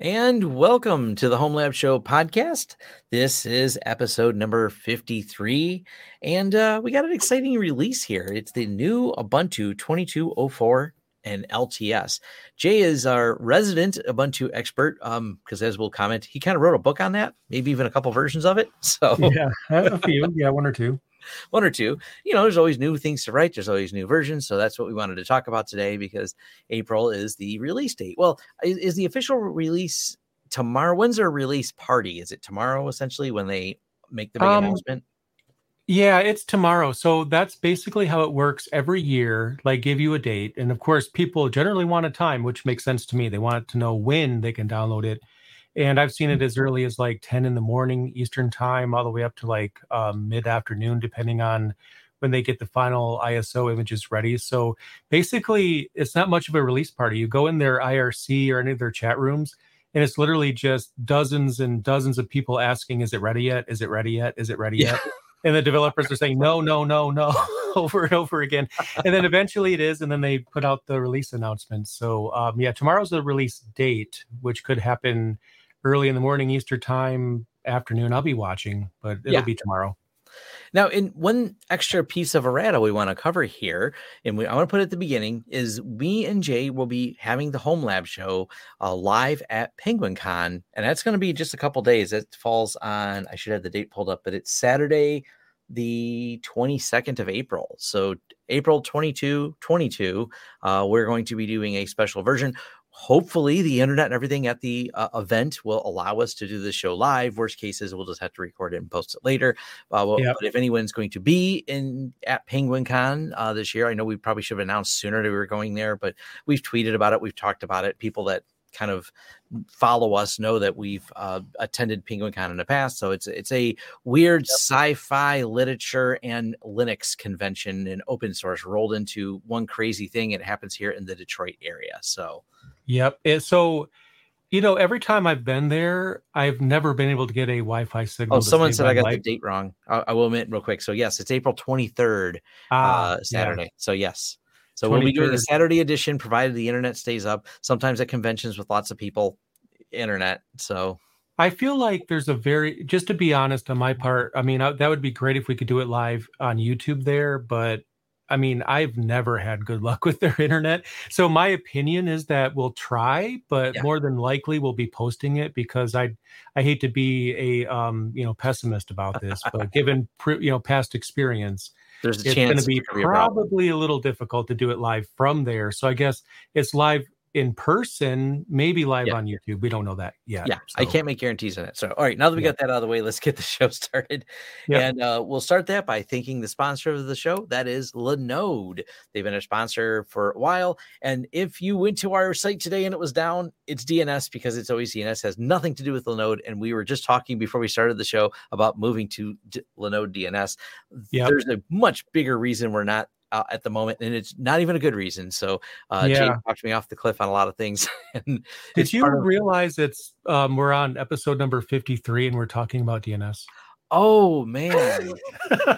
And welcome to the Home Lab Show podcast. This is episode number 53. And uh, we got an exciting release here. It's the new Ubuntu 2204 and LTS. Jay is our resident Ubuntu expert um because as we'll comment, he kind of wrote a book on that, maybe even a couple versions of it. So yeah, a few, yeah, one or two one or two. You know, there's always new things to write. There's always new versions. So that's what we wanted to talk about today because April is the release date. Well, is, is the official release tomorrow? When's their release party? Is it tomorrow essentially when they make the big um, announcement? Yeah, it's tomorrow. So that's basically how it works every year. Like, give you a date. And of course, people generally want a time, which makes sense to me. They want to know when they can download it and I've seen it as early as like 10 in the morning Eastern time, all the way up to like um, mid afternoon, depending on when they get the final ISO images ready. So basically, it's not much of a release party. You go in their IRC or any of their chat rooms, and it's literally just dozens and dozens of people asking, "Is it ready yet? Is it ready yet? Is it ready yeah. yet?" And the developers are saying, "No, no, no, no," over and over again. And then eventually it is, and then they put out the release announcement. So um, yeah, tomorrow's the release date, which could happen early in the morning Easter time, afternoon. I'll be watching, but it'll yeah. be tomorrow. Now, in one extra piece of errata we want to cover here, and we, I want to put at the beginning, is we and Jay will be having the Home Lab show uh, live at Penguicon, and that's going to be just a couple days. It falls on, I should have the date pulled up, but it's Saturday, the 22nd of April. So April 22, 22, uh, we're going to be doing a special version hopefully the internet and everything at the uh, event will allow us to do the show live worst cases we'll just have to record it and post it later uh, well, yep. but if anyone's going to be in at Penguicon uh, this year i know we probably should have announced sooner that we were going there but we've tweeted about it we've talked about it people that kind of follow us know that we've uh, attended Penguicon in the past. So it's it's a weird yep. sci-fi literature and Linux convention and open source rolled into one crazy thing. It happens here in the Detroit area. So, yep. It, so, you know, every time I've been there, I've never been able to get a Wi-Fi signal. Oh, someone said I got the date wrong. I, I, will admit real quick. So yes, it's April twenty third, ah, uh, Saturday. Yeah. So yes. So 23rd. we'll be doing a Saturday edition, provided the internet stays up. Sometimes at conventions with lots of people, internet. So I feel like there's a very, just to be honest, on my part, I mean, I, that would be great if we could do it live on YouTube there, but I mean, I've never had good luck with their internet. So my opinion is that we'll try, but yeah. more than likely we'll be posting it because I I hate to be a um, you know pessimist about this, but given pre, you know past experience, there's a it's chance going to be probably a, a little difficult to do it live from there. So I guess it's live in person, maybe live yeah. on YouTube. We don't know that yet. Yeah, so. I can't make guarantees on it. So, all right, now that we yeah. got that out of the way, let's get the show started. Yeah. And uh, we'll start that by thanking the sponsor of the show. That is Linode. They've been a sponsor for a while. And if you went to our site today and it was down, it's DNS because it's always DNS. It has nothing to do with Linode. And we were just talking before we started the show about moving to D- Linode DNS. Yep. There's a much bigger reason we're not uh, at the moment, and it's not even a good reason. So, uh, yeah. Jake talked me off the cliff on a lot of things. and did you of- realize it's um, we're on episode number fifty three, and we're talking about DNS? Oh man,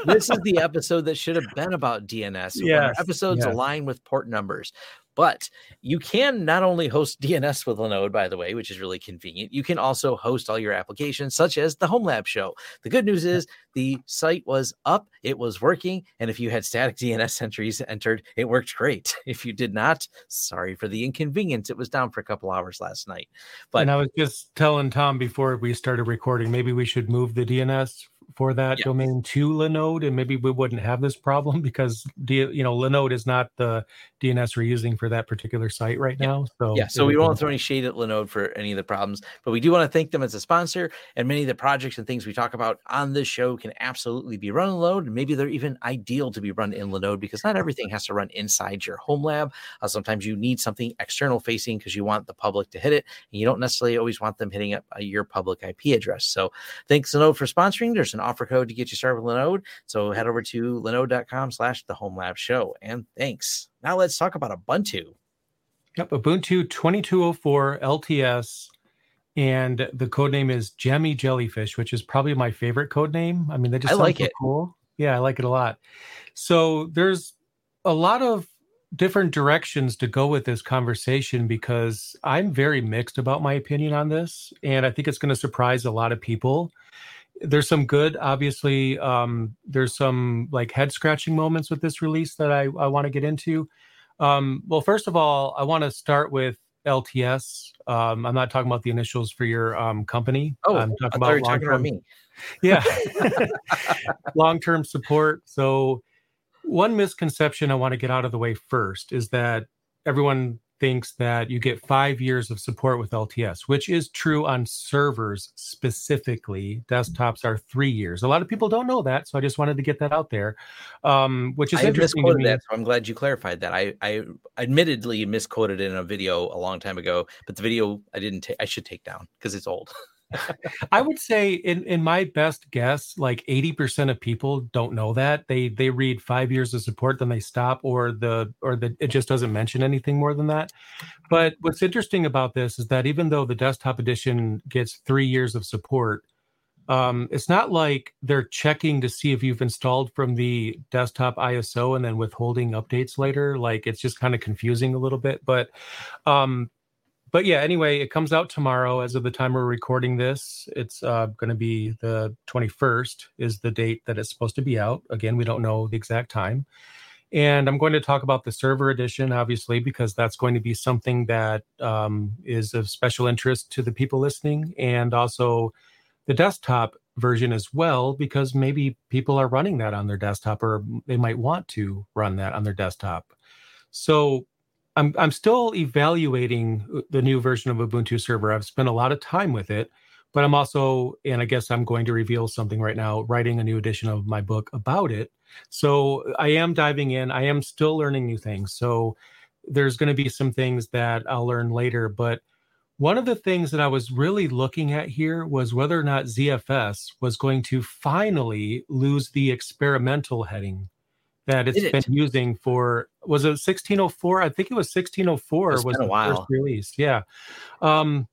this is the episode that should have been about DNS. Yeah, episodes yes. align with port numbers. But you can not only host DNS with Linode, by the way, which is really convenient, you can also host all your applications, such as the Home Lab show. The good news is the site was up, it was working. And if you had static DNS entries entered, it worked great. If you did not, sorry for the inconvenience. It was down for a couple hours last night. But and I was just telling Tom before we started recording, maybe we should move the DNS for that yeah. domain to Linode, and maybe we wouldn't have this problem because you know Linode is not the DNS we're using for that particular site right yeah. now. So yeah, so we won't throw any shade at Linode for any of the problems, but we do want to thank them as a sponsor. And many of the projects and things we talk about on this show can absolutely be run in Linode, and maybe they're even ideal to be run in Linode because not everything has to run inside your home lab. Uh, sometimes you need something external facing because you want the public to hit it, and you don't necessarily always want them hitting up uh, your public IP address. So thanks Linode for sponsoring. There's an offer code to get you started with Linode. So head over to linode.com slash the home lab show. And thanks. Now let's talk about Ubuntu. Yep, Ubuntu 2204 LTS. And the code name is Jammy Jellyfish, which is probably my favorite code name. I mean, they just I like it. cool. Yeah, I like it a lot. So there's a lot of different directions to go with this conversation because I'm very mixed about my opinion on this, and I think it's going to surprise a lot of people. There's some good, obviously. Um, there's some like head scratching moments with this release that I, I want to get into. Um, well, first of all, I want to start with LTS. Um, I'm not talking about the initials for your um, company. Oh, I'm talking about, talking about me. Yeah, long term support. So one misconception I want to get out of the way first is that everyone thinks that you get five years of support with LTS, which is true on servers specifically. Desktops are three years. A lot of people don't know that, so I just wanted to get that out there. Um, which is I interesting. Misquoted that, so I'm glad you clarified that. I, I admittedly misquoted in a video a long time ago, but the video I didn't. take. I should take down because it's old. I would say in in my best guess, like 80% of people don't know that. They they read five years of support, then they stop, or the or the it just doesn't mention anything more than that. But what's interesting about this is that even though the desktop edition gets three years of support, um, it's not like they're checking to see if you've installed from the desktop ISO and then withholding updates later. Like it's just kind of confusing a little bit. But um, but yeah, anyway, it comes out tomorrow as of the time we're recording this. It's uh, going to be the 21st is the date that it's supposed to be out. Again, we don't know the exact time. And I'm going to talk about the server edition, obviously, because that's going to be something that um, is of special interest to the people listening, and also the desktop version as well, because maybe people are running that on their desktop or they might want to run that on their desktop. So I'm I'm still evaluating uh, the new version of Ubuntu Server. I've spent a lot of time with it, but I'm also, and I guess I'm going to reveal something right now, writing a new edition of my book about it. So I am diving in. I am still learning new things. So there's going to be some things that I'll learn later, but one of the things that I was really looking at here was whether or not ZFS was going to finally lose the experimental heading that it's Did been it? using for was it 1604 i think it was 1604 it's was the while. first release yeah um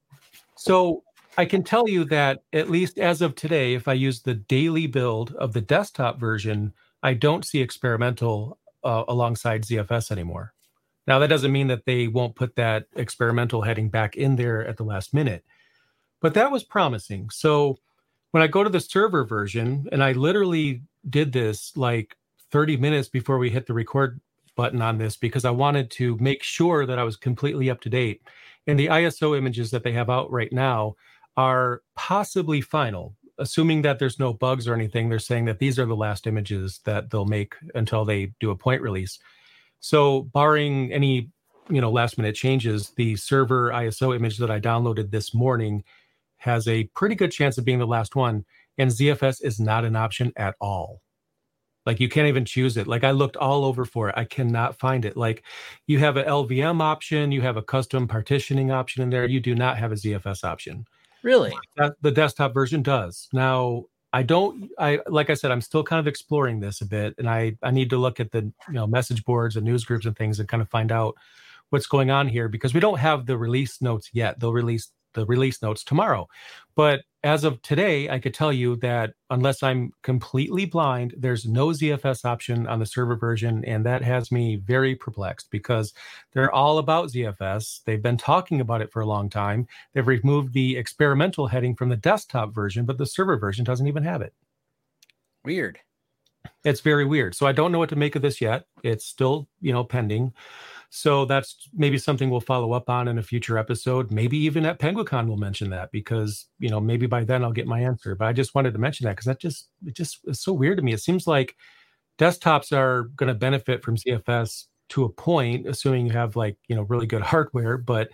so i can tell you that at least as of today if i use the daily build of the desktop version i don't see experimental uh, alongside zfs anymore now that doesn't mean that they won't put that experimental heading back in there at the last minute but that was promising so when i go to the server version and i literally did this like 30 minutes before we hit the record button on this because I wanted to make sure that I was completely up to date. And the ISO images that they have out right now are possibly final. Assuming that there's no bugs or anything, they're saying that these are the last images that they'll make until they do a point release. So, barring any you know last minute changes, the server ISO image that I downloaded this morning has a pretty good chance of being the last one. And ZFS is not an option at all. Like you can't even choose it. Like I looked all over for it. I cannot find it. Like you have an LVM option, you have a custom partitioning option in there. You do not have a ZFS option. Really? That, the desktop version does. Now, I don't I like I said I'm still kind of exploring this a bit and I I need to look at the you know message boards and news groups and things and kind of find out what's going on here because we don't have the release notes yet. They'll release the release notes tomorrow. But as of today, I could tell you that unless I'm completely blind, there's no ZFS option on the server version. And that has me very perplexed because they're all about ZFS. They've been talking about it for a long time. They've removed the experimental heading from the desktop version, but the server version doesn't even have it. Weird. It's very weird. So I don't know what to make of this yet. It's still, you know, pending. So that's maybe something we'll follow up on in a future episode. Maybe even at Penguicon we'll mention that because you know maybe by then I'll get my answer. But I just wanted to mention that because that just it just is so weird to me. It seems like desktops are going to benefit from ZFS to a point, assuming you have like you know really good hardware. But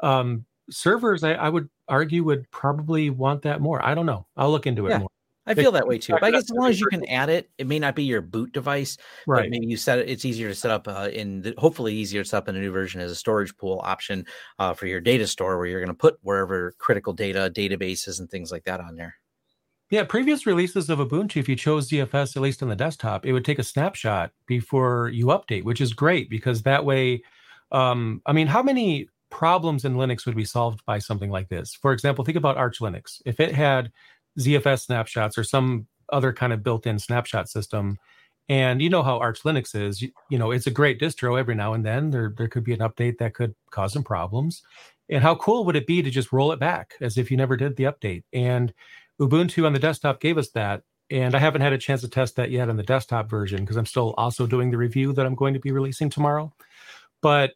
um, servers, I, I would argue, would probably want that more. I don't know. I'll look into it yeah. more. I feel that way too. But I guess as long as you can add it, it may not be your boot device, right? But maybe you set it. It's easier to set up uh, in the, hopefully easier to set up in a new version as a storage pool option uh, for your data store, where you're going to put wherever critical data, databases, and things like that on there. Yeah, previous releases of Ubuntu, if you chose ZFS at least on the desktop, it would take a snapshot before you update, which is great because that way, um, I mean, how many problems in Linux would be solved by something like this? For example, think about Arch Linux. If it had ZFS snapshots or some other kind of built-in snapshot system, And you know how Arch Linux is. You, you, know, it's a great distro every now and then. There, there could be an update that could cause some problems. And how cool would it be to just roll it back as if you never did the update? And Ubuntu on the desktop gave us that. And I haven't had a chance to test that yet on the desktop version because I'm still also doing the review that I'm going to be releasing tomorrow. But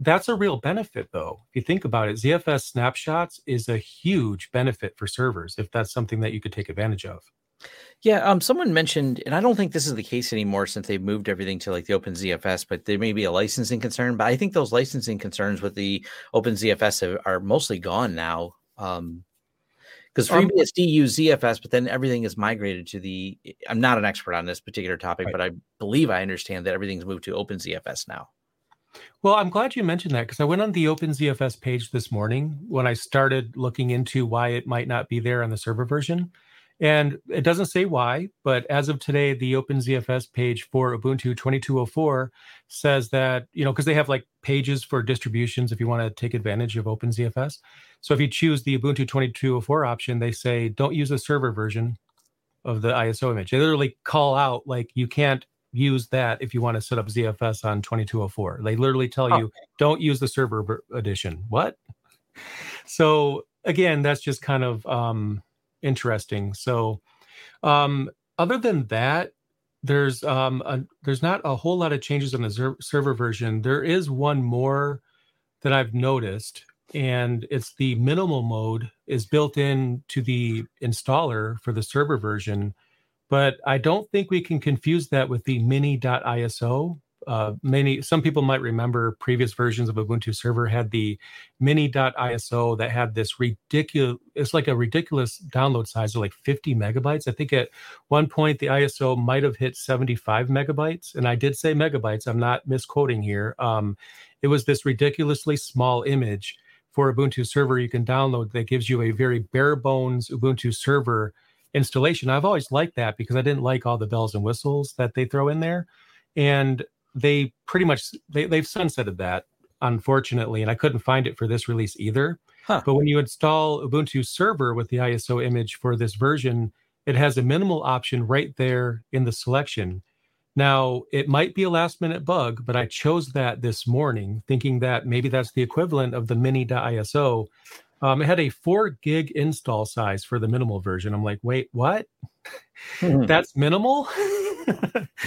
that's a real benefit, though. If you think about it, ZFS snapshots is a huge benefit for servers if that's something that you could take advantage of. Yeah, um, someone mentioned, and I don't think this is the case anymore since they've moved everything to like the OpenZFS, but there may be a licensing concern. But I think those licensing concerns with the open OpenZFS are mostly gone now. Um, because um, FreeBSD um, use ZFS, but then everything is migrated to the. I'm not an expert on this particular topic, right. but I believe I understand that everything's moved to OpenZFS now. Well, I'm glad you mentioned that because I went on the OpenZFS page this morning when I started looking into why it might not be there on the server version. And it doesn't say why, but as of today, the OpenZFS page for Ubuntu 2204 says that, you know, because they have like pages for distributions if you want to take advantage of OpenZFS. So if you choose the Ubuntu 2204 option, they say don't use the server version of the ISO image. They literally call out like you can't use that if you want to set up ZFS on 2204. They literally tell oh. you don't use the server edition. What? So again, that's just kind of um, interesting. So um, other than that, there's um, a, there's not a whole lot of changes on the zer- server version. There is one more that I've noticed, and it's the minimal mode is built in to the installer for the server version but I don't think we can confuse that with the mini.iso. Uh, many some people might remember previous versions of Ubuntu server had the mini.iso that had this ridiculous it's like a ridiculous download size of like 50 megabytes. I think at one point the ISO might have hit 75 megabytes. And I did say megabytes, I'm not misquoting here. Um, it was this ridiculously small image for Ubuntu server you can download that gives you a very bare bones Ubuntu server installation. I've always liked that because I didn't like all the bells and whistles that they throw in there. And they pretty much they, they've sunsetted that, unfortunately, and I couldn't find it for this release either. Huh. But when you install Ubuntu server with the ISO image for this version, it has a minimal option right there in the selection. Now, it might be a last minute bug, but I chose that this morning thinking that maybe that's the equivalent of the mini.iso um, it had a four gig install size for the minimal version. I'm like, wait, what? Hmm. That's minimal?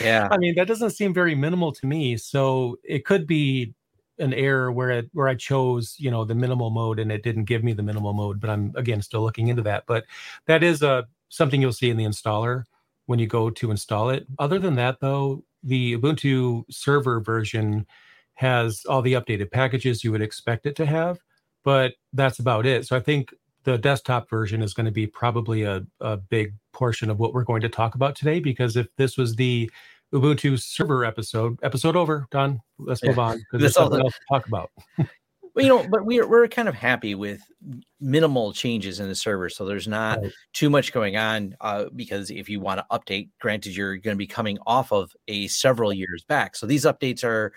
yeah. I mean, that doesn't seem very minimal to me. So it could be an error where it where I chose, you know, the minimal mode and it didn't give me the minimal mode. But I'm again still looking into that. But that is a uh, something you'll see in the installer when you go to install it. Other than that, though, the Ubuntu server version has all the updated packages you would expect it to have but that's about it. So I think the desktop version is going to be probably a, a big portion of what we're going to talk about today because if this was the Ubuntu server episode, episode over, done. Let's move on because there's something else to talk about. well, you know, but we're we're kind of happy with minimal changes in the server, so there's not right. too much going on. Uh, because if you want to update, granted, you're going to be coming off of a several years back, so these updates are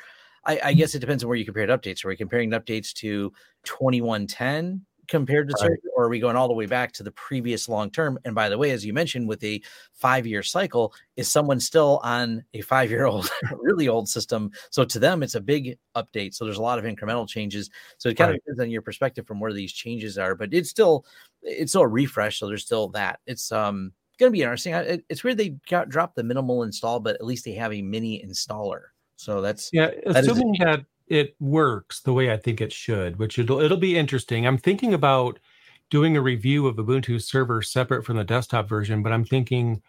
I, I, guess it depends on where you compare it updates. Are we comparing updates to 2110 compared to right. certain, or are we going all the way back to the previous long term? And by the way, as you mentioned, with a five year cycle, is someone still on a five year old, really old system? So to them, it's a big update. So there's a lot of incremental changes. So it kind right. of depends on your perspective from where these changes are, but it's still it's still a refresh. So there's still that. It's um going to be interesting. It's weird they got dropped the minimal install, but at least they have a mini installer. So that's yeah. Assuming that, that it works the way I think it should, which it'll it'll be interesting. I'm thinking about doing a review of Ubuntu server separate from the desktop version, but I'm thinking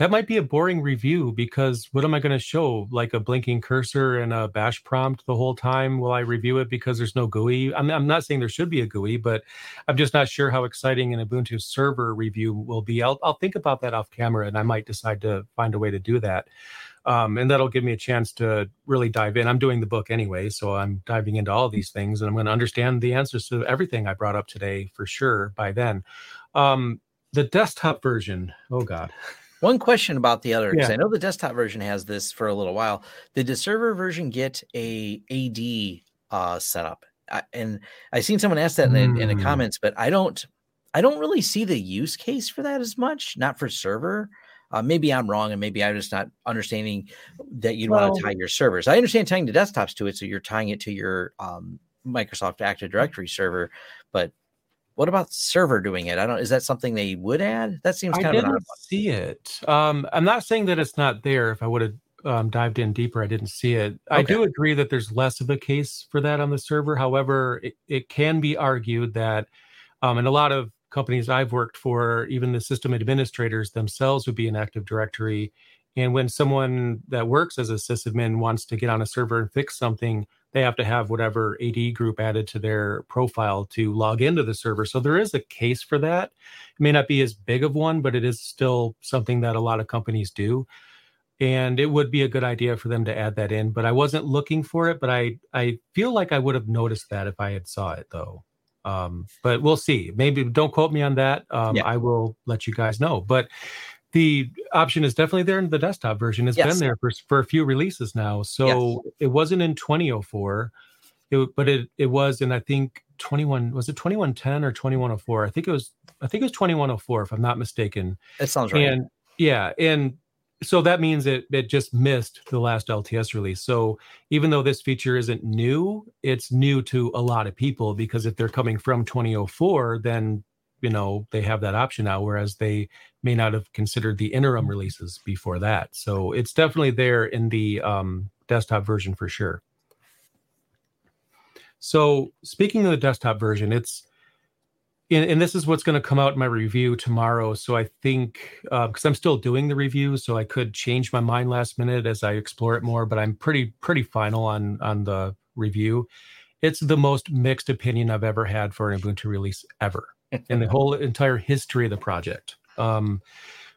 that might be a boring review because what am I going to show? Like a blinking cursor and a bash prompt the whole time? Will I review it because there's no GUI? I'm, I'm not saying there should be a GUI, but I'm just not sure how exciting an Ubuntu server review will be. I'll, I'll think about that off camera and I might decide to find a way to do that. Um, and that'll give me a chance to really dive in. I'm doing the book anyway, so I'm diving into all these things, and I'm going to understand the answers to everything I brought up today for sure by then. Um, the desktop version, oh god. One question about the other, because yeah. I know the desktop version has this for a little while. Did the server version get a AD uh, setup? I, and I seen someone ask that in, mm. in the hmm. comments, but I don't, I don't really see the use case for that as much. Not for server. Uh, maybe I'm wrong, and maybe I'm just not understanding that you well, want to tie your servers. I understand tying the desktops to it, so you're tying it to your um, Microsoft Active Directory server. But what about server doing it? I don't. Is that something they would add? That seems kind I of. I didn't see it. Um, I'm not saying that it's not there. If I would have um, dived in deeper, I didn't see it. Okay. I do agree that there's less of a case for that on the server. However, it, it can be argued that, um, and a lot of companies I've worked for, even the system administrators themselves would be in Active Directory. And when someone that works as a sysadmin wants to get on a server and fix something, they have to have whatever AD group added to their profile to log into the server. So there is a case for that. It may not be as big of one, but it is still something that a lot of companies do and it would be a good idea for them to add that in but i wasn't looking for it but i i feel like i would have noticed that if i had saw it though um but we'll see. Maybe don't quote me on that. Um yeah. i will let you guys know. But the option is definitely there in the desktop version. It's yes. been there for, for a few releases now. So yes. it wasn't in 2004 it, but it it was in i think 21 was it 2110 or 2104 i think it was i think it was 2104 if i'm not mistaken. That sounds right. And yeah and so that means it it just missed the last LTS release. So even though this feature isn't new, it's new to a lot of people because if they're coming from 2004, then you know they have that option now, whereas they may not have considered the interim releases before that. So it's definitely there in the um, desktop version for sure. So speaking of the desktop version, it's and, and this is what's going to come out in my review tomorrow. So I think because uh, I'm still doing the review, so I could change my mind last minute as I explore it more. But I'm pretty pretty final on on the review. It's the most mixed opinion I've ever had for an Ubuntu release ever in the whole entire history of the project. Um,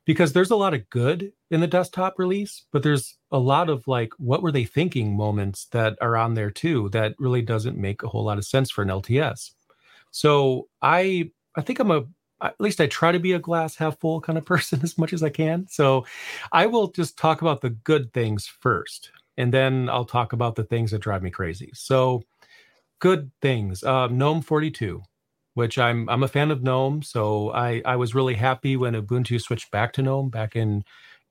because there's a lot of good in the desktop release, but there's a lot of like, what were they thinking moments that are on there too that really doesn't make a whole lot of sense for an LTS. So I I think I'm a at least I try to be a glass half full kind of person as much as I can. So I will just talk about the good things first, and then I'll talk about the things that drive me crazy. So good things. Uh, GNOME 42, which I'm I'm a fan of GNOME, so I I was really happy when Ubuntu switched back to GNOME back in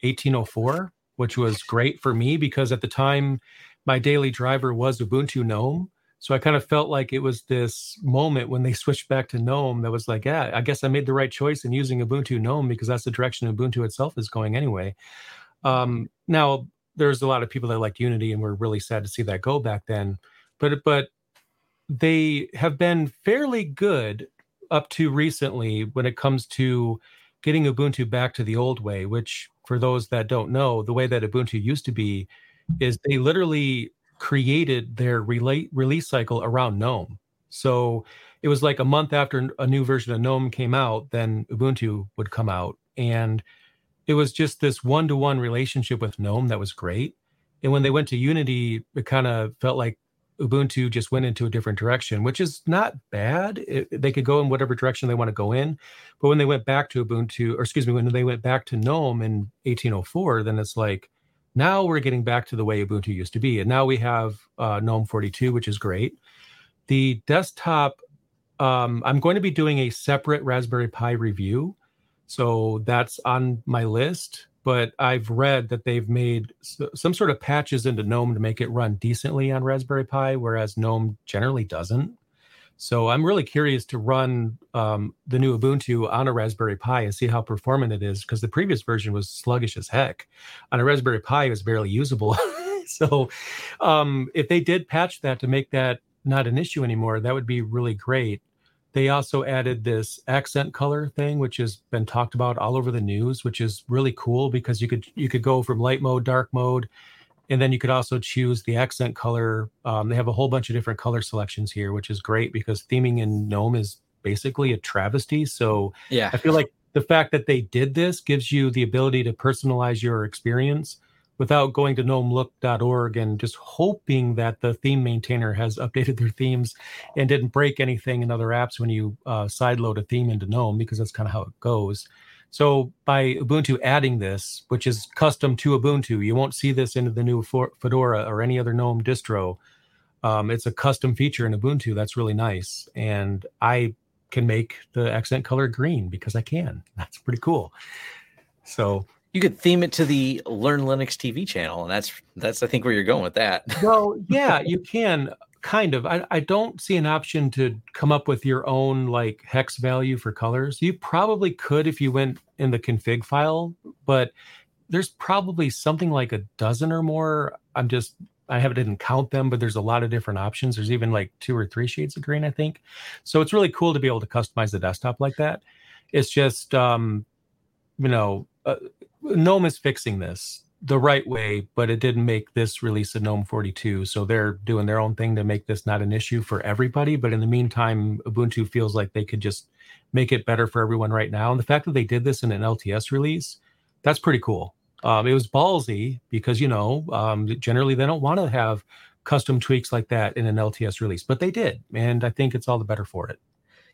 1804, which was great for me because at the time my daily driver was Ubuntu GNOME. So I kind of felt like it was this moment when they switched back to GNOME that was like, yeah, I guess I made the right choice in using Ubuntu GNOME because that's the direction Ubuntu itself is going anyway. Um, now, there's a lot of people that liked Unity and were really sad to see that go back then, but but they have been fairly good up to recently when it comes to getting Ubuntu back to the old way. Which, for those that don't know, the way that Ubuntu used to be is they literally created their relate, release cycle around GNOME. So it was like a month after a new version of GNOME came out, then Ubuntu would come out. And it was just this one to one relationship with GNOME that was great. And when they went to Unity, it kind of felt like Ubuntu just went into a different direction, which is not bad. It, they could go in whatever direction they want to go in. But when they went back to Ubuntu, or excuse me, when they went back to GNOME in 1804, then it's like, now we're getting back to the way Ubuntu used to be. And now we have uh, GNOME 42, which is great. The desktop, um, I'm going to be doing a separate Raspberry Pi review. So that's on my list. But I've read that they've made some sort of patches into GNOME to make it run decently on Raspberry Pi, whereas GNOME generally doesn't. So I'm really curious to run um, the new Ubuntu on a Raspberry Pi and see how performant it is because the previous version was sluggish as heck. On a Raspberry Pi, it was barely usable. so um, if they did patch that to make that not an issue anymore, that would be really great. They also added this accent color thing, which has been talked about all over the news, which is really cool because you could you could go from light mode, dark mode, and then you could also choose the accent color. Um, they have a whole bunch of different color selections here, which is great because theming in GNOME is basically a travesty. So yeah, I feel like the fact that they did this gives you the ability to personalize your experience without going to gnomelook.org and just hoping that the theme maintainer has updated their themes and didn't break anything in other apps when you uh, sideload a theme into GNOME because that's kind of how it goes. So by Ubuntu adding this, which is custom to Ubuntu, you won't see this into the new Fedora or any other GNOME distro. Um, it's a custom feature in Ubuntu that's really nice, and I can make the accent color green because I can. That's pretty cool. So You could theme it to the Learn Linux TV channel, and that's that's I think where you're going with that. well, yeah, you can kind of. I, I don't see an option to come up with your own like hex value for colors. You probably could if you went in the config file, but there's probably something like a dozen or more. I'm just I haven't didn't count them, but there's a lot of different options. There's even like two or three shades of green, I think. So it's really cool to be able to customize the desktop like that. It's just um, you know, uh, GNOME is fixing this the right way, but it didn't make this release a GNOME 42. So they're doing their own thing to make this not an issue for everybody. But in the meantime, Ubuntu feels like they could just make it better for everyone right now. And the fact that they did this in an LTS release, that's pretty cool. Um, it was ballsy because, you know, um, generally they don't want to have custom tweaks like that in an LTS release, but they did. And I think it's all the better for it.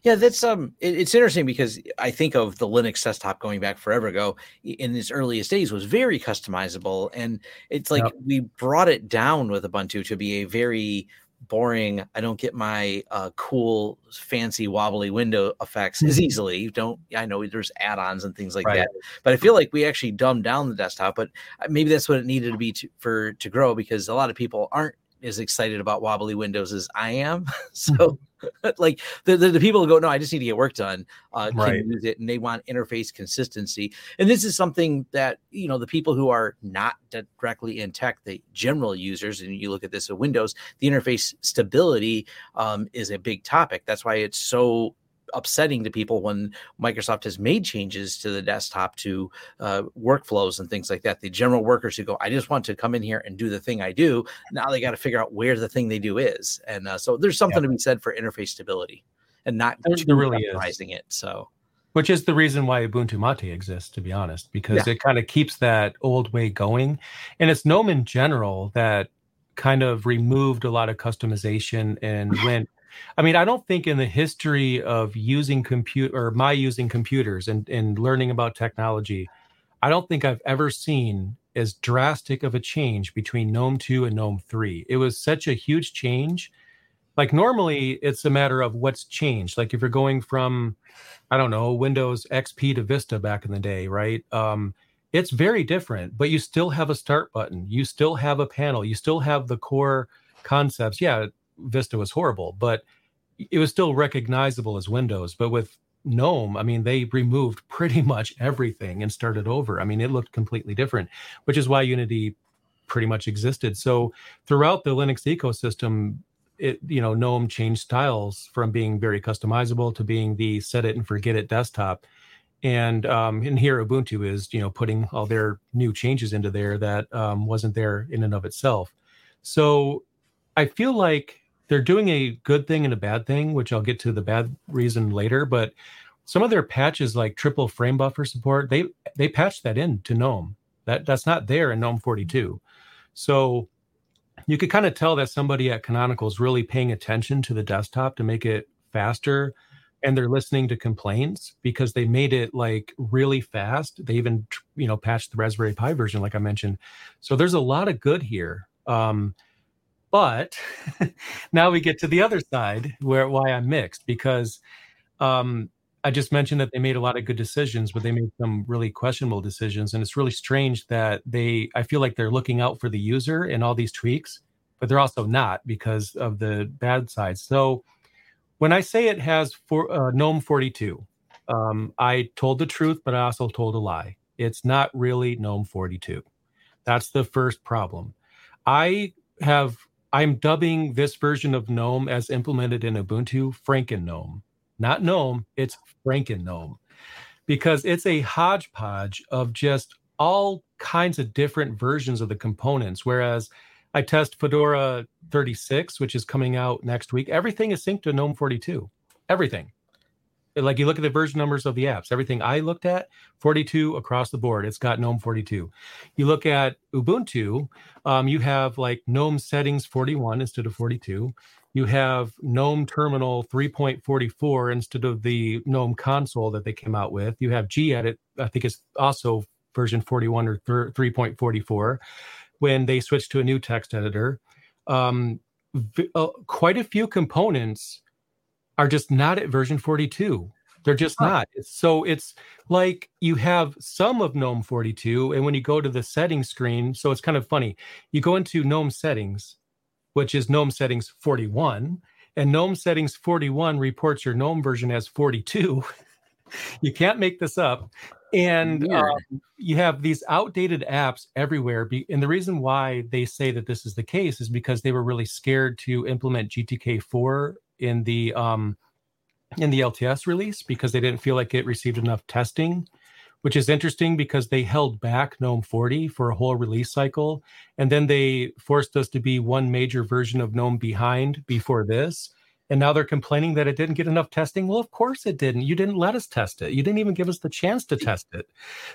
Yeah, that's um, it, it's interesting because I think of the Linux desktop going back forever ago. In its earliest days, was very customizable, and it's like yep. we brought it down with Ubuntu to be a very boring. I don't get my uh, cool, fancy, wobbly window effects as mm-hmm. easily. You don't. I know there's add-ons and things like right. that, but I feel like we actually dumbed down the desktop. But uh, maybe that's what it needed to be to, for to grow because a lot of people aren't as excited about wobbly windows as I am. so mm-hmm. like the, the, the, people who go, no, I just need to get work done, uh, can right. use it and they want interface consistency. And this is something that, you know, the people who are not directly in tech, the general users, and you look at this at Windows, the interface stability um, is a big topic. That's why it's so upsetting to people when Microsoft has made changes to the desktop to uh, workflows and things like that. The general workers who go, I just want to come in here and do the thing I do. Now they got to figure out where the thing they do is, and uh, so there's something yeah. to be said for interface stability and not there, there really is. it. So. Which is the reason why Ubuntu Mate exists, to be honest, because yeah. it kind of keeps that old way going. And it's GNOME in general that kind of removed a lot of customization and went I mean, I don't think in the history of using compute or my using computers and, and learning about technology, I don't think I've ever seen as drastic of a change between GNOME 2 and GNOME 3. It was such a huge change. Like normally it's a matter of what's changed. Like if you're going from, I don't know, Windows XP to Vista back in the day, right? Um, it's very different, but you still have a start button. You still have a panel. You still have the core concepts. Yeah, Vista was horrible, but it was still recognizable as Windows. But with GNOME, I mean, they removed pretty much everything and started over. I mean, it looked completely different, which is why Unity pretty much existed. So throughout the Linux ecosystem, it you know GNOME changed styles from being very customizable to being the set it and forget it desktop. And um, and here Ubuntu is you know putting all their new changes into there that um, wasn't there in and of itself. So I feel like they're doing a good thing and a bad thing, which I'll get to the bad reason later. But some of their patches, like triple frame buffer support, they they patched that in to GNOME. That that's not there in GNOME 42. So you could kind of tell that somebody at Canonical is really paying attention to the desktop to make it faster and they're listening to complaints because they made it like really fast. They even you know patched the Raspberry Pi version, like I mentioned. So there's a lot of good here. Um, but now we get to the other side where why I'm mixed because um, I just mentioned that they made a lot of good decisions, but they made some really questionable decisions. And it's really strange that they, I feel like they're looking out for the user in all these tweaks, but they're also not because of the bad sides. So when I say it has for, uh, GNOME 42, um, I told the truth, but I also told a lie. It's not really GNOME 42. That's the first problem. I have I'm dubbing this version of GNOME as implemented in Ubuntu Franken GNOME. Not GNOME, it's Franken GNOME. Because it's a hodgepodge of just all kinds of different versions of the components. Whereas I test Fedora 36, which is coming out next week, everything is synced to GNOME 42. Everything like you look at the version numbers of the apps everything i looked at 42 across the board. It's got gnome 42 you look at ubuntu um, you have like gnome settings 41 instead of 42 you have gnome terminal 3.44 instead of the gnome console that they came out with. You have gedit i think it's also version 41 or 3.44 when they switched to a new text editor. Um, v- uh, quite a few components are just not at version 42. They're just not. So it's like you have some of GNOME 42, and when you go to the settings screen, so it's kind of funny. You go into GNOME settings, which is GNOME settings 41, and GNOME settings 41 reports your GNOME version as 42. you can't make this up. And um, you have these outdated apps everywhere. And the reason why they say that this is the case is because they were really scared to implement GTK4 in the um, in the LTS release because they didn't feel like it received enough testing, which is interesting because they held back GNOME 40 for a whole release cycle. And then they forced us to be one major version of GNOME behind before this. And now they're complaining that it didn't get enough testing. Well, of course it didn't. You didn't let us test it. You didn't even give us the chance to test it.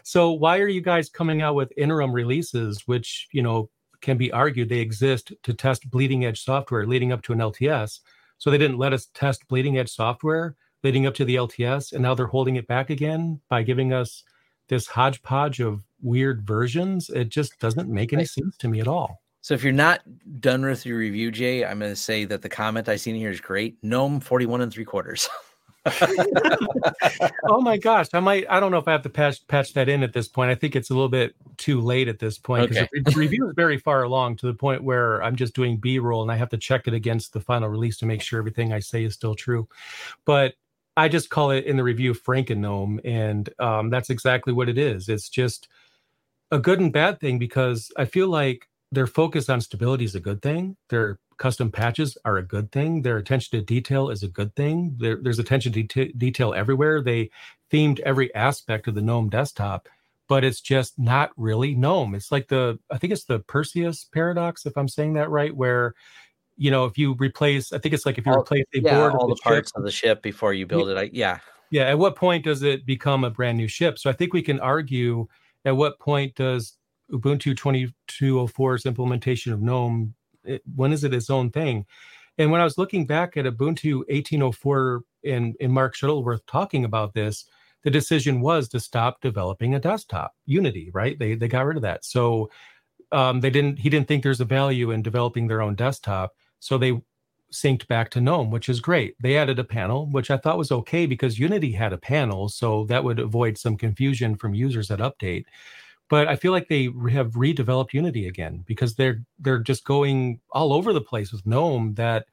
So why are you guys coming out with interim releases, which, you know, can be argued they exist to test bleeding edge software leading up to an LTS? So they didn't let us test bleeding edge software leading up to the LTS, and now they're holding it back again by giving us this hodgepodge of weird versions. It just doesn't make any sense to me at all. So if you're not done with your review, Jay, I'm going to say that the comment I seen here is great. Gnome 41 and three quarters. oh my gosh, I might. I don't know if I have to patch patch that in at this point. I think it's a little bit too late at this point because okay. the review is very far along to the point where I'm just doing B roll and I have to check it against the final release to make sure everything I say is still true. But I just call it in the review Frankenome, and um, that's exactly what it is. It's just a good and bad thing because I feel like their focus on stability is a good thing. Their custom patches are a good thing. Their attention to detail is a good thing. There, there's attention to t- detail everywhere. They themed every aspect of the GNOME desktop, but it's just not really GNOME. It's like the, I think it's the Perseus paradox, if I'm saying that right, where you know, if you replace, I think it's like if you all, replace a yeah, board all the, the parts ship, of the ship before you build yeah, it. I, yeah. Yeah. At what point does it become a brand new ship? So I think we can argue at what point does Ubuntu 2204's implementation of GNOME, it, when is it its own thing? And when I was looking back at Ubuntu 1804 and, and Mark Shuttleworth talking about this, the decision was to stop developing a desktop, Unity, right? They they got rid of that. So um, they didn't. He didn't think there's a value in developing their own desktop. So they synced back to GNOME, which is great. They added a panel, which I thought was okay because Unity had a panel, so that would avoid some confusion from users at update but I feel like they have redeveloped Unity again because they're they're just going all over the place with GNOME. That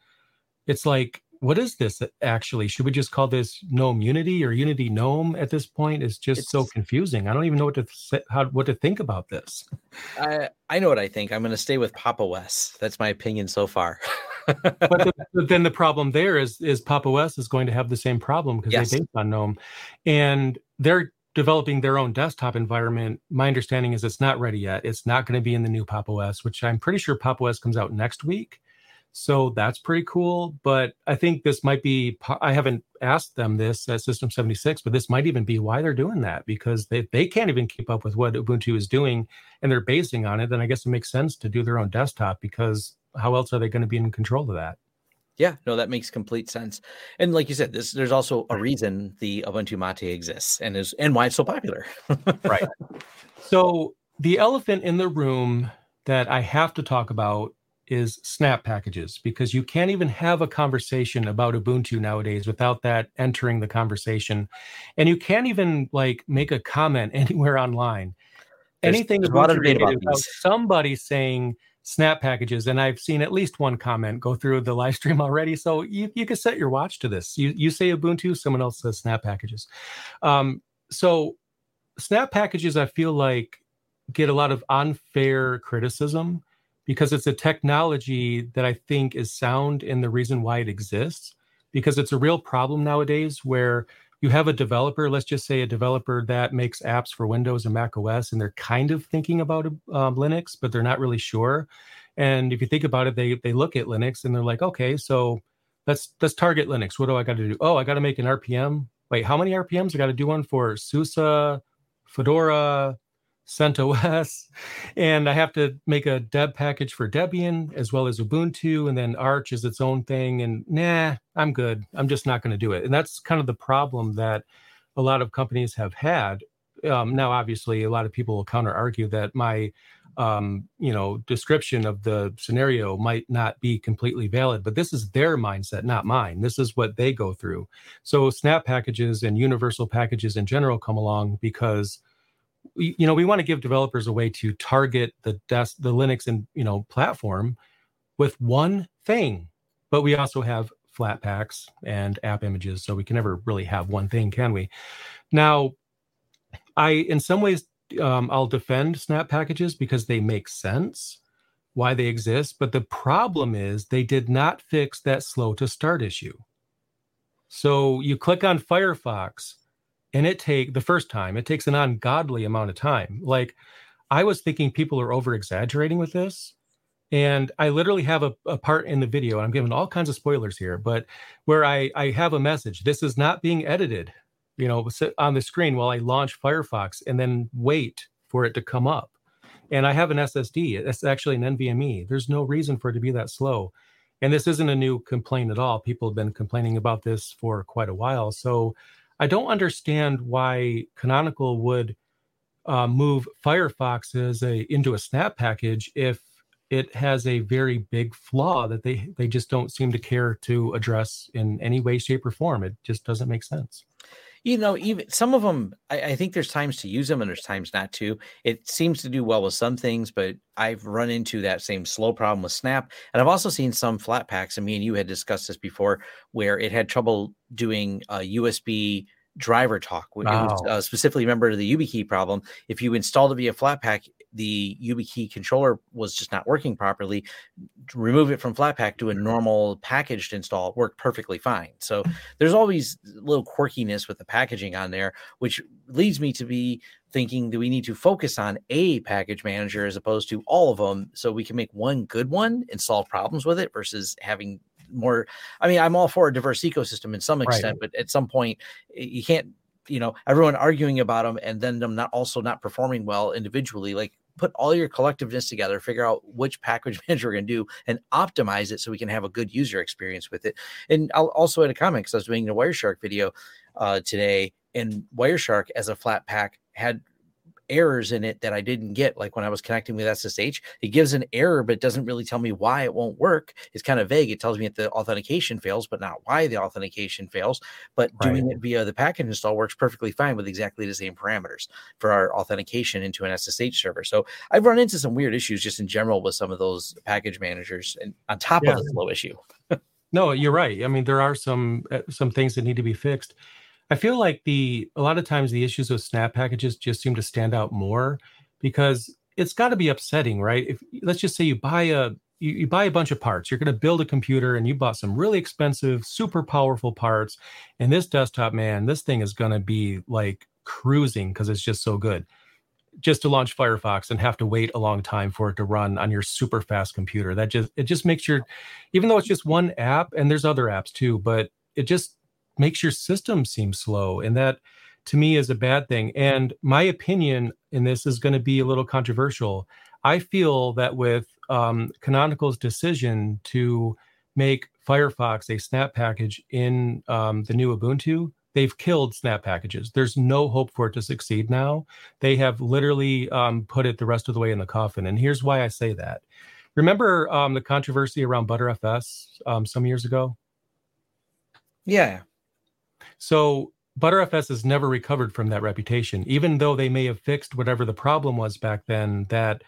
it's like, what is this actually? Should we just call this GNOME Unity or Unity GNOME at this point? It's just it's, so confusing. I don't even know what to th- how what to think about this. I I know what I think. I'm going to stay with Pop! OS. That's my opinion so far. but, the, but, then the problem there is is Pop! OS is going to have the same problem because yes. they based on GNOME, and they're developing their own desktop environment. My understanding is it's not ready yet. It's not going to be in the new Pop! OS, which I'm pretty sure Pop! OS comes out next week. So that's pretty cool. But I think this might be, I haven't asked them this at System 76, but this might even be why they're doing that because they, they can't even keep up with what Ubuntu is doing and they're basing on it. Then I guess it makes sense to do their own desktop because how else are they going to be in control of that? Yeah, no, that makes complete sense. And like you said, this there's also a reason the Ubuntu Mate exists and is and why it's so popular. right. So the elephant in the room that I have to talk about is snap packages because you can't even have a conversation about Ubuntu nowadays without that entering the conversation. And you can't even like make a comment anywhere online. There's, Anything there's about, about somebody saying snap packages and i've seen at least one comment go through the live stream already. So you, you can set your watch to this. You, you say ubuntu someone else says snap packages. Um, so snap packages i feel like get a lot of unfair criticism because it's a technology that i think is sound in the reason why it exists because it's a real problem nowadays where you have a developer, let's just say a developer that makes apps for Windows and Mac OS, and they're kind of thinking about um, Linux, but they're not really sure. And if you think about it, they they look at Linux and they're like, okay, so let's let's target Linux. What do I got to do? Oh, I got to make an RPM. Wait, how many RPMs? I got to do one for SUSE, Fedora, CentOS, and I have to make a deb package for Debian as well as Ubuntu, and then Arch is its own thing. And nah, I'm good. I'm just not going to do it. And that's kind of the problem that a lot of companies have had. Um, now, obviously, a lot of people will counter argue that my um, you know description of the scenario might not be completely valid but this is their mindset not mine this is what they go through so snap packages and universal packages in general come along because you know we want to give developers a way to target the desk the linux and you know platform with one thing but we also have Flatpaks and AppImages so we can never really have one thing can we? Now i in some ways um, i'll defend snap packages because they make sense why they exist but the problem is they did not fix that slow to start issue. So you click on firefox and it take the first time it takes an ungodly amount of time. Like i was thinking people are over exaggerating with this and i literally have a, a, part in the video and i'm giving all kinds of spoilers here but where i i have a message this is not being edited you know on the screen while i launch firefox and then wait for it to come up. And i have an ssd it's actually an nvme there's no reason for it to be that slow. And this isn't a new complaint at all. People have been complaining about this for quite a while. So I don't understand why Canonical would uh, move Firefox as a into a snap package if it has a very big flaw that they they just don't seem to care to address in any way, shape, or form. It just doesn't make sense you know, even some of them, I, I, think there's times to use them and there's times not to. It seems to do well with some things, but I've run into that same slow problem with Snap. And I've also seen some Flatpaks, and me and you had discussed this before, where it had trouble doing a USB driver talk. Wow. Was, uh, specifically, remember the YubiKey problem. If you installed it via Flatpak, the YubiKey controller was just not working properly. Remove it from Flatpak to a normal packaged install worked perfectly fine. So there's always little quirkiness with the packaging on there, which leads me to be thinking do we need to focus on a package manager as opposed to all of them so we can make one good one and solve problems with it versus having more i mean i'm all for a diverse ecosystem in some extent right. but at some point you can't you know everyone arguing about them and then them not also not performing well individually like put all your collectiveness together figure out which package manager we're going to do and optimize it so we can have a good user experience with it and i'll also add a comment because i was doing the wireshark video uh, today and wireshark as a Flatpak had errors in it that I didn't get. Like when I was connecting with SSH, it gives an error, but it doesn't really tell me why it won't work. It's kind of vague. It tells me that the authentication fails, but not why the authentication fails. But right. doing it via the package install works perfectly fine with exactly the same parameters for our authentication into an SSH server. So I've run into some weird issues just in general with some of those package managers, and on top yeah. of the slow issue. no, you're right. I mean, there are some uh, some things that need to be fixed. I feel like the a lot of times the issues with snap packages just seem to stand out more because it's got to be upsetting, right? If let's just say you buy a you, you buy a bunch of parts, you're going to build a computer and you bought some really expensive, super powerful parts, and this desktop, man, this thing is going to be like cruising because it's just so good. Just to launch Firefox and have to wait a long time for it to run on your super fast computer. That just it just makes your even though it's just one app and there's other apps too, but it just makes your system seem slow. And that to me is a bad thing. And my opinion in this is going to be a little controversial. I feel that with um, Canonical's decision to make Firefox a snap package in um, the new Ubuntu, they've killed snap packages. There's no hope for it to succeed now. They have literally um, put it the rest of the way in the coffin. And here's why I say that. Remember um, the controversy around Btrfs um, some years ago? Yeah. So Btrfs has never recovered from that reputation, even though they may have fixed whatever the problem was back then that,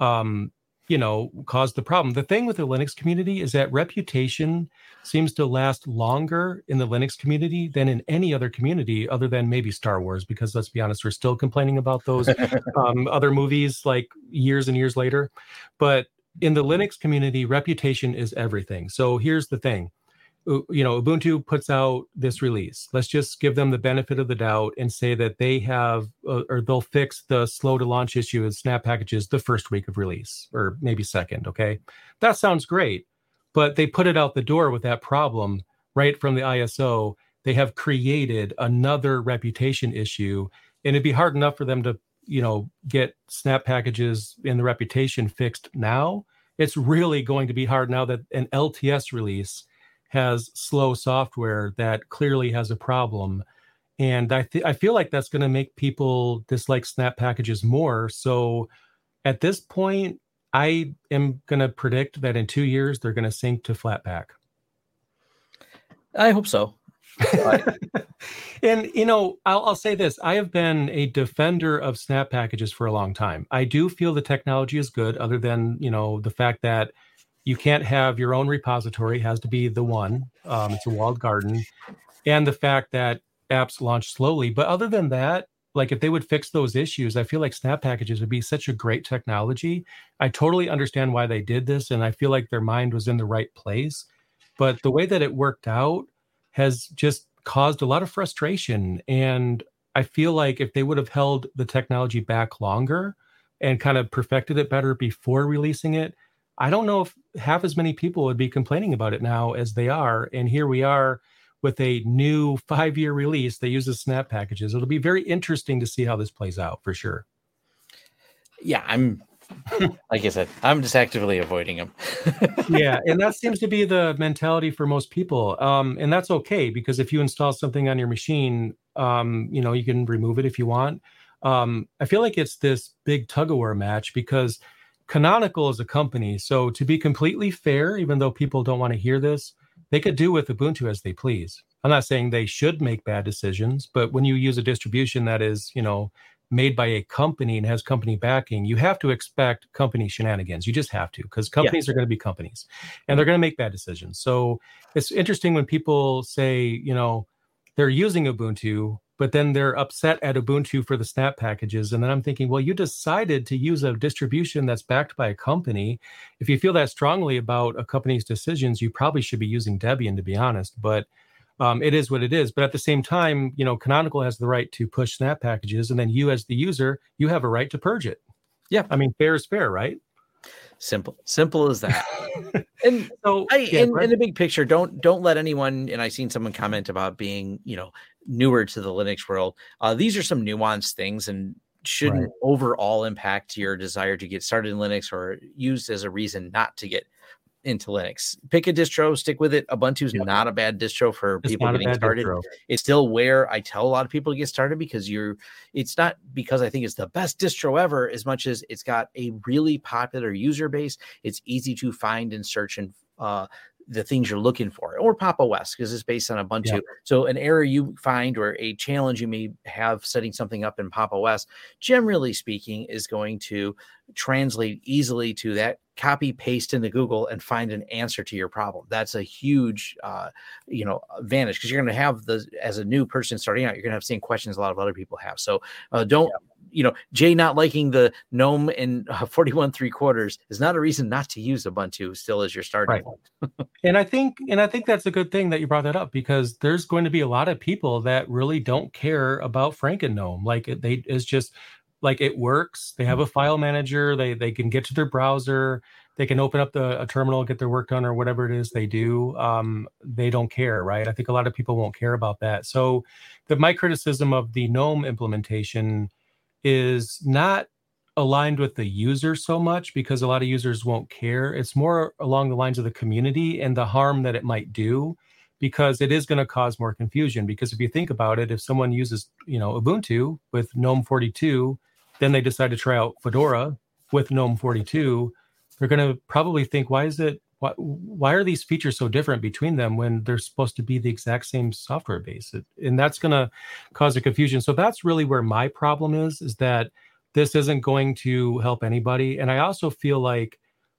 um, you know, caused the problem. The thing with the Linux community is that reputation seems to last longer in the Linux community than in any other community, other than maybe Star Wars. Because let's be honest, we're still complaining about those um, other movies like years and years later. But in the Linux community, reputation is everything. So here's the thing you know ubuntu puts out this release. Let's just give them the benefit of the doubt and say that they have uh, or they'll fix the slow to launch issue in snap packages the first week of release or maybe second okay? That sounds great but they put it out the door with that problem right from the iso they have created another reputation issue and it'd be hard enough for them to you know get snap packages in the reputation fixed now. It's really going to be hard now that an lts release has slow software that clearly has a problem and i th- i feel like that's going to make people dislike snap packages more so at this point, I am going to predict that in two years they're going to sink to Flatpak. I hope so. and you know, I'll, I'll, say this: I have been a defender of Snap packages for a long time. I do feel the technology is good, other than you know the fact that you can't have your own repository; has to be the one. Um, it's a walled garden, and the fact that apps launch slowly. But other than that, like if they would fix those issues, I feel like Snap packages would be such a great technology. I totally understand why they did this, and I feel like their mind was in the right place. But the way that it worked out has just caused a lot of frustration. And I feel like if they would have held the technology back longer and kind of perfected it better before releasing it, I don't know if half as many people would be complaining about it now as they are. And here we are with a new five year release that uses snap packages. It'll be very interesting to see how this plays out for sure. Yeah, I'm like I said, I'm just actively avoiding them. yeah, and that seems to be the mentality for most people. Um, and that's okay because if you install something on your machine, um, you know, you can remove it if you want. Um, I feel like it's this big tug of war match because Canonical is a company. So to be completely fair, even though people don't want to hear this, they could do with Ubuntu as they please. I'm not saying they should make bad decisions, but when you use a distribution that is, you know, made by a company and has company backing, you have to expect company shenanigans. You just have to because companies are going to be companies and they're going to make bad decisions. So it's interesting when people say, you know, they're using Ubuntu, but then they're upset at Ubuntu for the snap packages. And then I'm thinking, well, you decided to use a distribution that's backed by a company. If you feel that strongly about a company's decisions, you probably should be using Debian, to be honest. But um, it is what it is. But at the same time, you know, Canonical has the right to push snap packages, and then you, as the user, you have a right to purge it. Yeah, I mean, fair is fair, right? Simple, simple as that. and so, I, yeah, in, in, the big picture, don't don't let anyone. And I seen someone comment about being, you know, newer to the Linux world. Uh, these are some nuanced things, and shouldn't right. overall impact your desire to get started in Linux or used as a reason not to get into Linux. Pick a distro, stick with it. Ubuntu's yep. not a bad distro for it's people getting started. Distro. It's still where I tell a lot of people to get started because you're it's not because I think it's the best distro ever as much as it's got a really popular user base. It's easy to find and search and uh, the things you're looking for, or Pop! OS because it's based on Ubuntu. Yeah. So an error you find or a challenge you may have setting something up in Pop! OS, generally speaking, is going to translate easily to that copy paste into google and find an answer to your problem that's a huge uh, you know advantage because you're going to have the as a new person starting out you're going to have the same questions a lot of other people have so uh, don't yeah. You know jay not liking the gnome in uh, 41 three quarters is not a reason not to use ubuntu still as your starting right. and i think and i think that's a good thing that you brought that up because there's going to be a lot of people that really don't care about franken gnome like they it's just like it works. They have a file manager. They they can get to their browser. They can open up the a terminal, get their work done, or whatever it is they do. Um, they don't care, right? I think a lot of people won't care about that. So, the my criticism of the GNOME implementation is not aligned with the user so much because a lot of users won't care. It's more along the lines of the community and the harm that it might do because it is going to cause more confusion because if you think about it if someone uses you know ubuntu with gnome 42 then they decide to try out Fedora with GNOME 42. They're going to probably think, why is it? Why, why are these features so different between them when they're supposed to be the exact same software base? And that's going to cause a confusion. So that's really where my problem is: is that this isn't going to help anybody. And I also feel like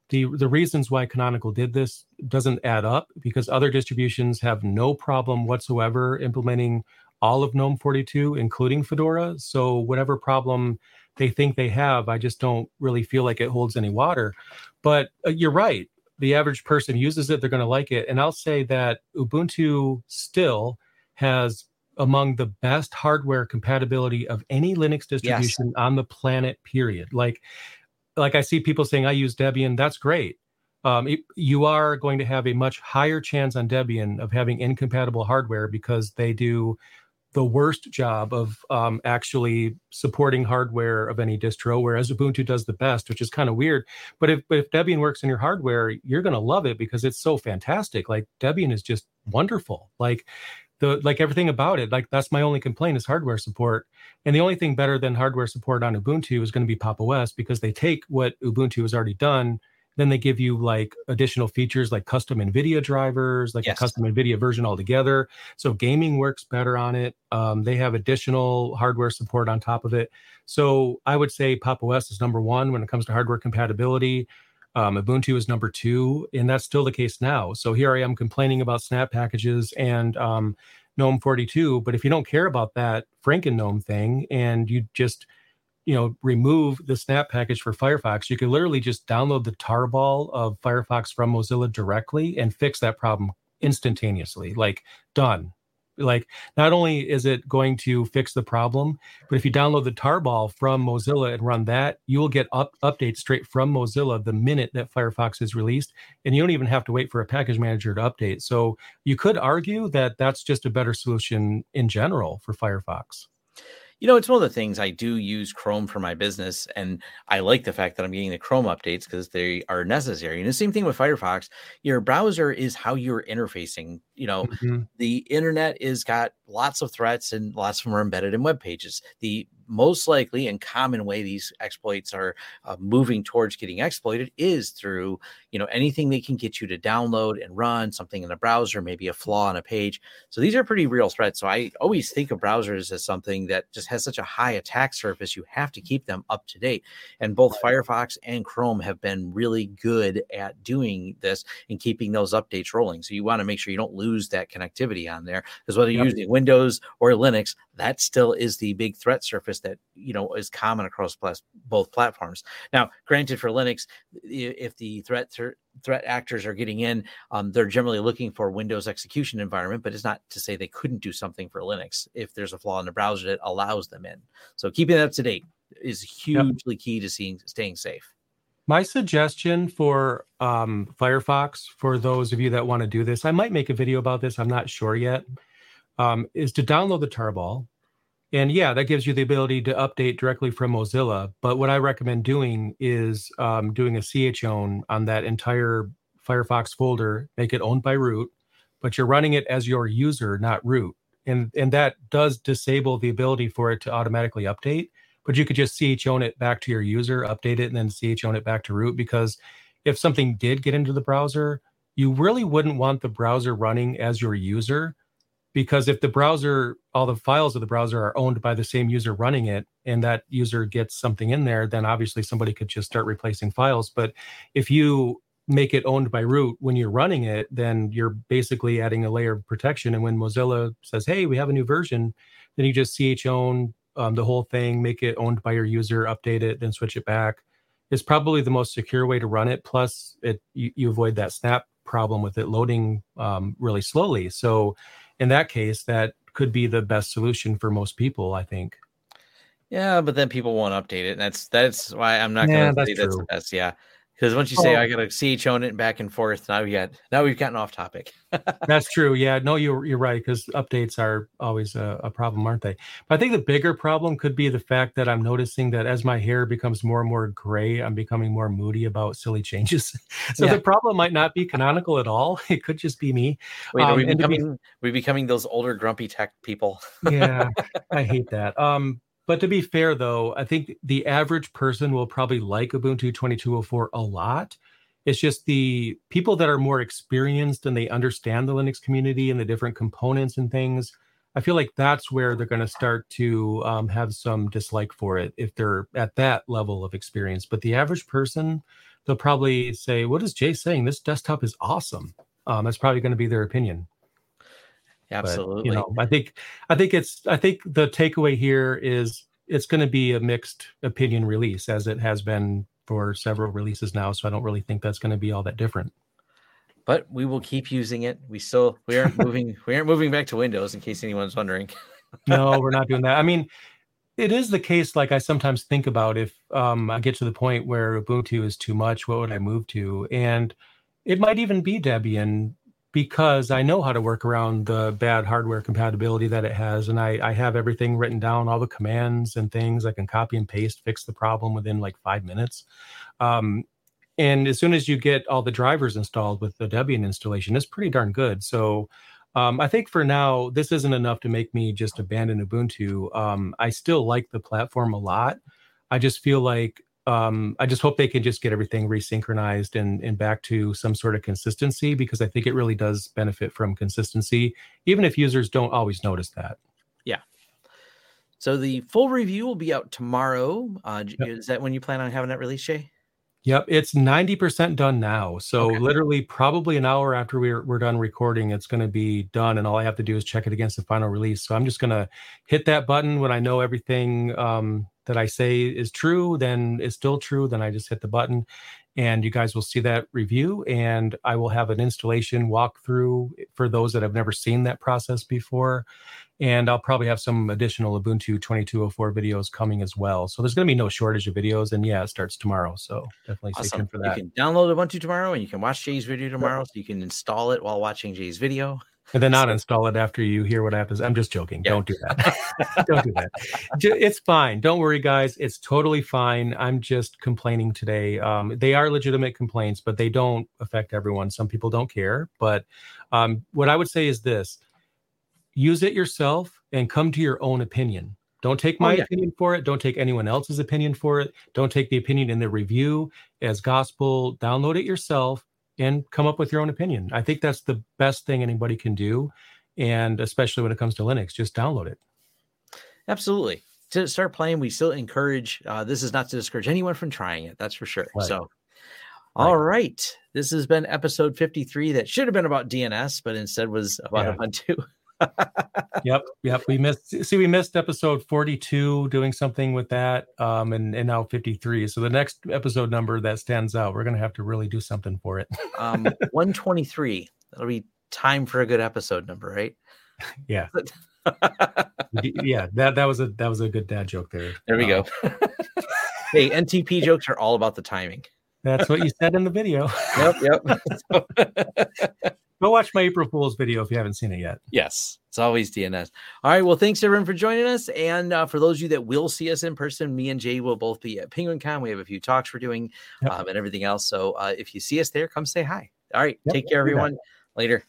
the the reasons why Canonical did this doesn't add up because other distributions have no problem whatsoever implementing all of GNOME 42, including Fedora. So whatever problem they think they have. I just don't really feel like it holds any water. But uh, you're right. The average person uses it, they're going to like it. And I'll say that Ubuntu still has among the best hardware compatibility of any Linux distribution yes. on the planet, period. Like, like I see people saying I use Debian, that's great. Um, it, you are going to have a much higher chance on Debian of having incompatible hardware because they do the worst job of um, actually supporting hardware of any distro, whereas Ubuntu does the best, which is kind of weird. But if but if Debian works in your hardware, you're going to love it because it's so fantastic. Like Debian is just wonderful. Like the like everything about it, like that's my only complaint is hardware support. And the only thing better than hardware support on Ubuntu is going to be Pop! OS because they take what Ubuntu has already done then they give you like additional features like custom NVIDIA drivers, like yes. a custom NVIDIA version altogether. So gaming works better on it. Um, they have additional hardware support on top of it. So I would say Pop! OS is number one when it comes to hardware compatibility. Um, Ubuntu is number two, and that's still the case now. So here I am complaining about snap packages and um, GNOME 42. But if you don't care about that Franken GNOME thing and you just you know remove the snap package for firefox you can literally just download the tarball of firefox from mozilla directly and fix that problem instantaneously like done. Like not only is it going to fix the problem but if you download the tarball from mozilla and run that you will get up, updates straight from mozilla the minute that firefox is released and you don't even have to wait for a package manager to update. So you could argue that that's just a better solution in general for firefox you know, it's one of the things I do use Chrome for my business, and I like the fact that I'm getting the Chrome updates because they are necessary. And the same thing with Firefox. Your browser is how you're interfacing. You know, mm-hmm. the internet is got lots of threats and lots of them are embedded in web pages. The most likely and common way these exploits are uh, moving towards getting exploited is through you know anything they can get you to download and run something in a browser maybe a flaw on a page. So these are pretty real threats. So i always think of browsers as something that just has such a high attack surface you have to keep them up to date. And both firefox and chrome have been really good at doing this and keeping those updates rolling. So you want to make sure you don't lose that connectivity on there because whether you're yep. using windows or linux that still is the big threat surface that you know is common across both platforms. Now, granted, for Linux, if the threat threat actors are getting in, um, they're generally looking for Windows execution environment, but it's not to say they couldn't do something for Linux if there's a flaw in the browser that allows them in. So keeping that up to date is hugely yep. key to seeing staying safe. My suggestion for um, Firefox, for those of you that want to do this, I might make a video about this. I'm not sure yet um, is to download the tarball. And yeah, that gives you the ability to update directly from Mozilla. But what I recommend doing is um, doing a chown on that entire Firefox folder, make it owned by root, but you're running it as your user, not root. And, and that does disable the ability for it to automatically update. But you could just chown it back to your user, update it, and then chown it back to root. Because if something did get into the browser, you really wouldn't want the browser running as your user because if the browser all the files of the browser are owned by the same user running it and that user gets something in there then obviously somebody could just start replacing files. But if you make it owned by root when you're running it then you're basically adding a layer of protection. And when mozilla says hey we have a new version then you just chown um, the whole thing make it owned by your user update it then switch it back. It's probably the most secure way to run it. Plus it you, you avoid that snap problem with it loading um, really slowly. So in that case, that could be the best solution for most people, I think. Yeah, but then people won't update it. And that's that's why I'm not yeah, gonna say that's the best. Yeah. Because once you say oh. I gotta chown it back and forth, now we got now we've gotten off topic. that's true. Yeah, no, you're you're right because updates are always a, a, problem, aren't they? But I think the bigger problem could be the fact that I'm noticing that as my hair becomes more and more gray, I'm becoming more moody about silly changes. so yeah. the problem might not be canonical at all. It could just be me. Wait, um, are we becoming be, we becoming those older grumpy tech people? yeah, I hate that. Um, but to be fair, though, I think the average person will probably like Ubuntu 2204 a lot. It's just the people that are more experienced and they understand the Linux community and the different components and things. I feel like that's where they're going to start to um, have some dislike for it if they're at that level of experience. But the average person, they'll probably say, "What is Jay saying? This desktop is awesome." Um, that's probably going to be their opinion. Absolutely. But, you know, I think I think it's I think the takeaway here is it's going to be a mixed opinion release as it has been for several releases now. So I don't really think that's going to be all that different. But we will keep using it. We still we aren't moving we aren't moving back to Windows in case anyone's wondering. no, we're not doing that. I mean, it is the case like I sometimes think about if um, I get to the point where Ubuntu is too much, what would I move to? And it might even be Debian because I know how to work around the bad hardware compatibility that it has. And I, I have everything written down, all the commands and things. I can copy and paste, fix the problem within like five minutes. Um, and as soon as you get all the drivers installed with the Debian installation, it's pretty darn good. So Um, I think for now, this isn't enough to make me just abandon Ubuntu. Um, I still like the platform a lot. I just feel like um, I just hope they can just get everything resynchronized and, and back to some sort of consistency because I think it really does benefit from consistency, even if users don't always notice that. Yeah. So the full review will be out tomorrow. Uh, yep. Is that when you plan on having that release, Jay? Yep, it's 90% done now. So okay. literally probably an hour after we're we're done recording, it's going to be done and all I have to do is check it against the final release. So I'm just going to hit that button when I know everything um, that I say is true, then is still true, then I just hit the button and you guys will see that review and I will have an installation walkthrough for those that have never seen that process before and I'll probably have some additional Ubuntu 2204 videos coming as well. So there's going to be no shortage of videos, and yeah, it starts tomorrow. So definitely awesome. stay tuned for that. You can download Ubuntu tomorrow, and you can watch Jay's video tomorrow. So you can install it while watching Jay's video. And then not install it after you hear what happens. I'm just joking. Yeah. Don't do that. Don't do that. It's fine. Don't worry, guys. It's totally fine. I'm just complaining today. Um, they are legitimate complaints, but they don't affect everyone. Some people don't care. But um, what I would say is this use it yourself and come to your own opinion. Don't take oh, my oh, yeah. opinion for it. Don't take anyone else's opinion for it. Don't take the opinion in the review as gospel. Download it yourself and come up with your own opinion. I think that's the best thing anybody can do. And especially when it comes to Linux, just download it. Absolutely. To start playing, we still encourage uh, this is not to discourage anyone from trying it. That's for sure. Right. So, all right. right. This has been episode 53 that should have been about DNS, but instead was about yeah. Ubuntu. yep, yep. We missed. See, we missed episode forty-two, doing something with that, um, and and now fifty-three. So the next episode number that stands out, we're gonna have to really do something for it. um, one twenty-three. That'll be time for a good episode number, right? Yeah. yeah, that that was a that was a good dad joke there. There we um, go. hey, NTP jokes are all about the timing. That's what you said in the video. Yep, yep. Go watch my April Fool's video if you haven't seen it yet. Yes, it's always DNS. All right. Well, thanks everyone for joining us. And uh, for those of you that will see us in person, me and Jay will both be at Penguicon. We have a few talks we're doing yep. um, and everything else. So uh, if you see us there, come say hi. All right. Yep, take care, everyone. Later.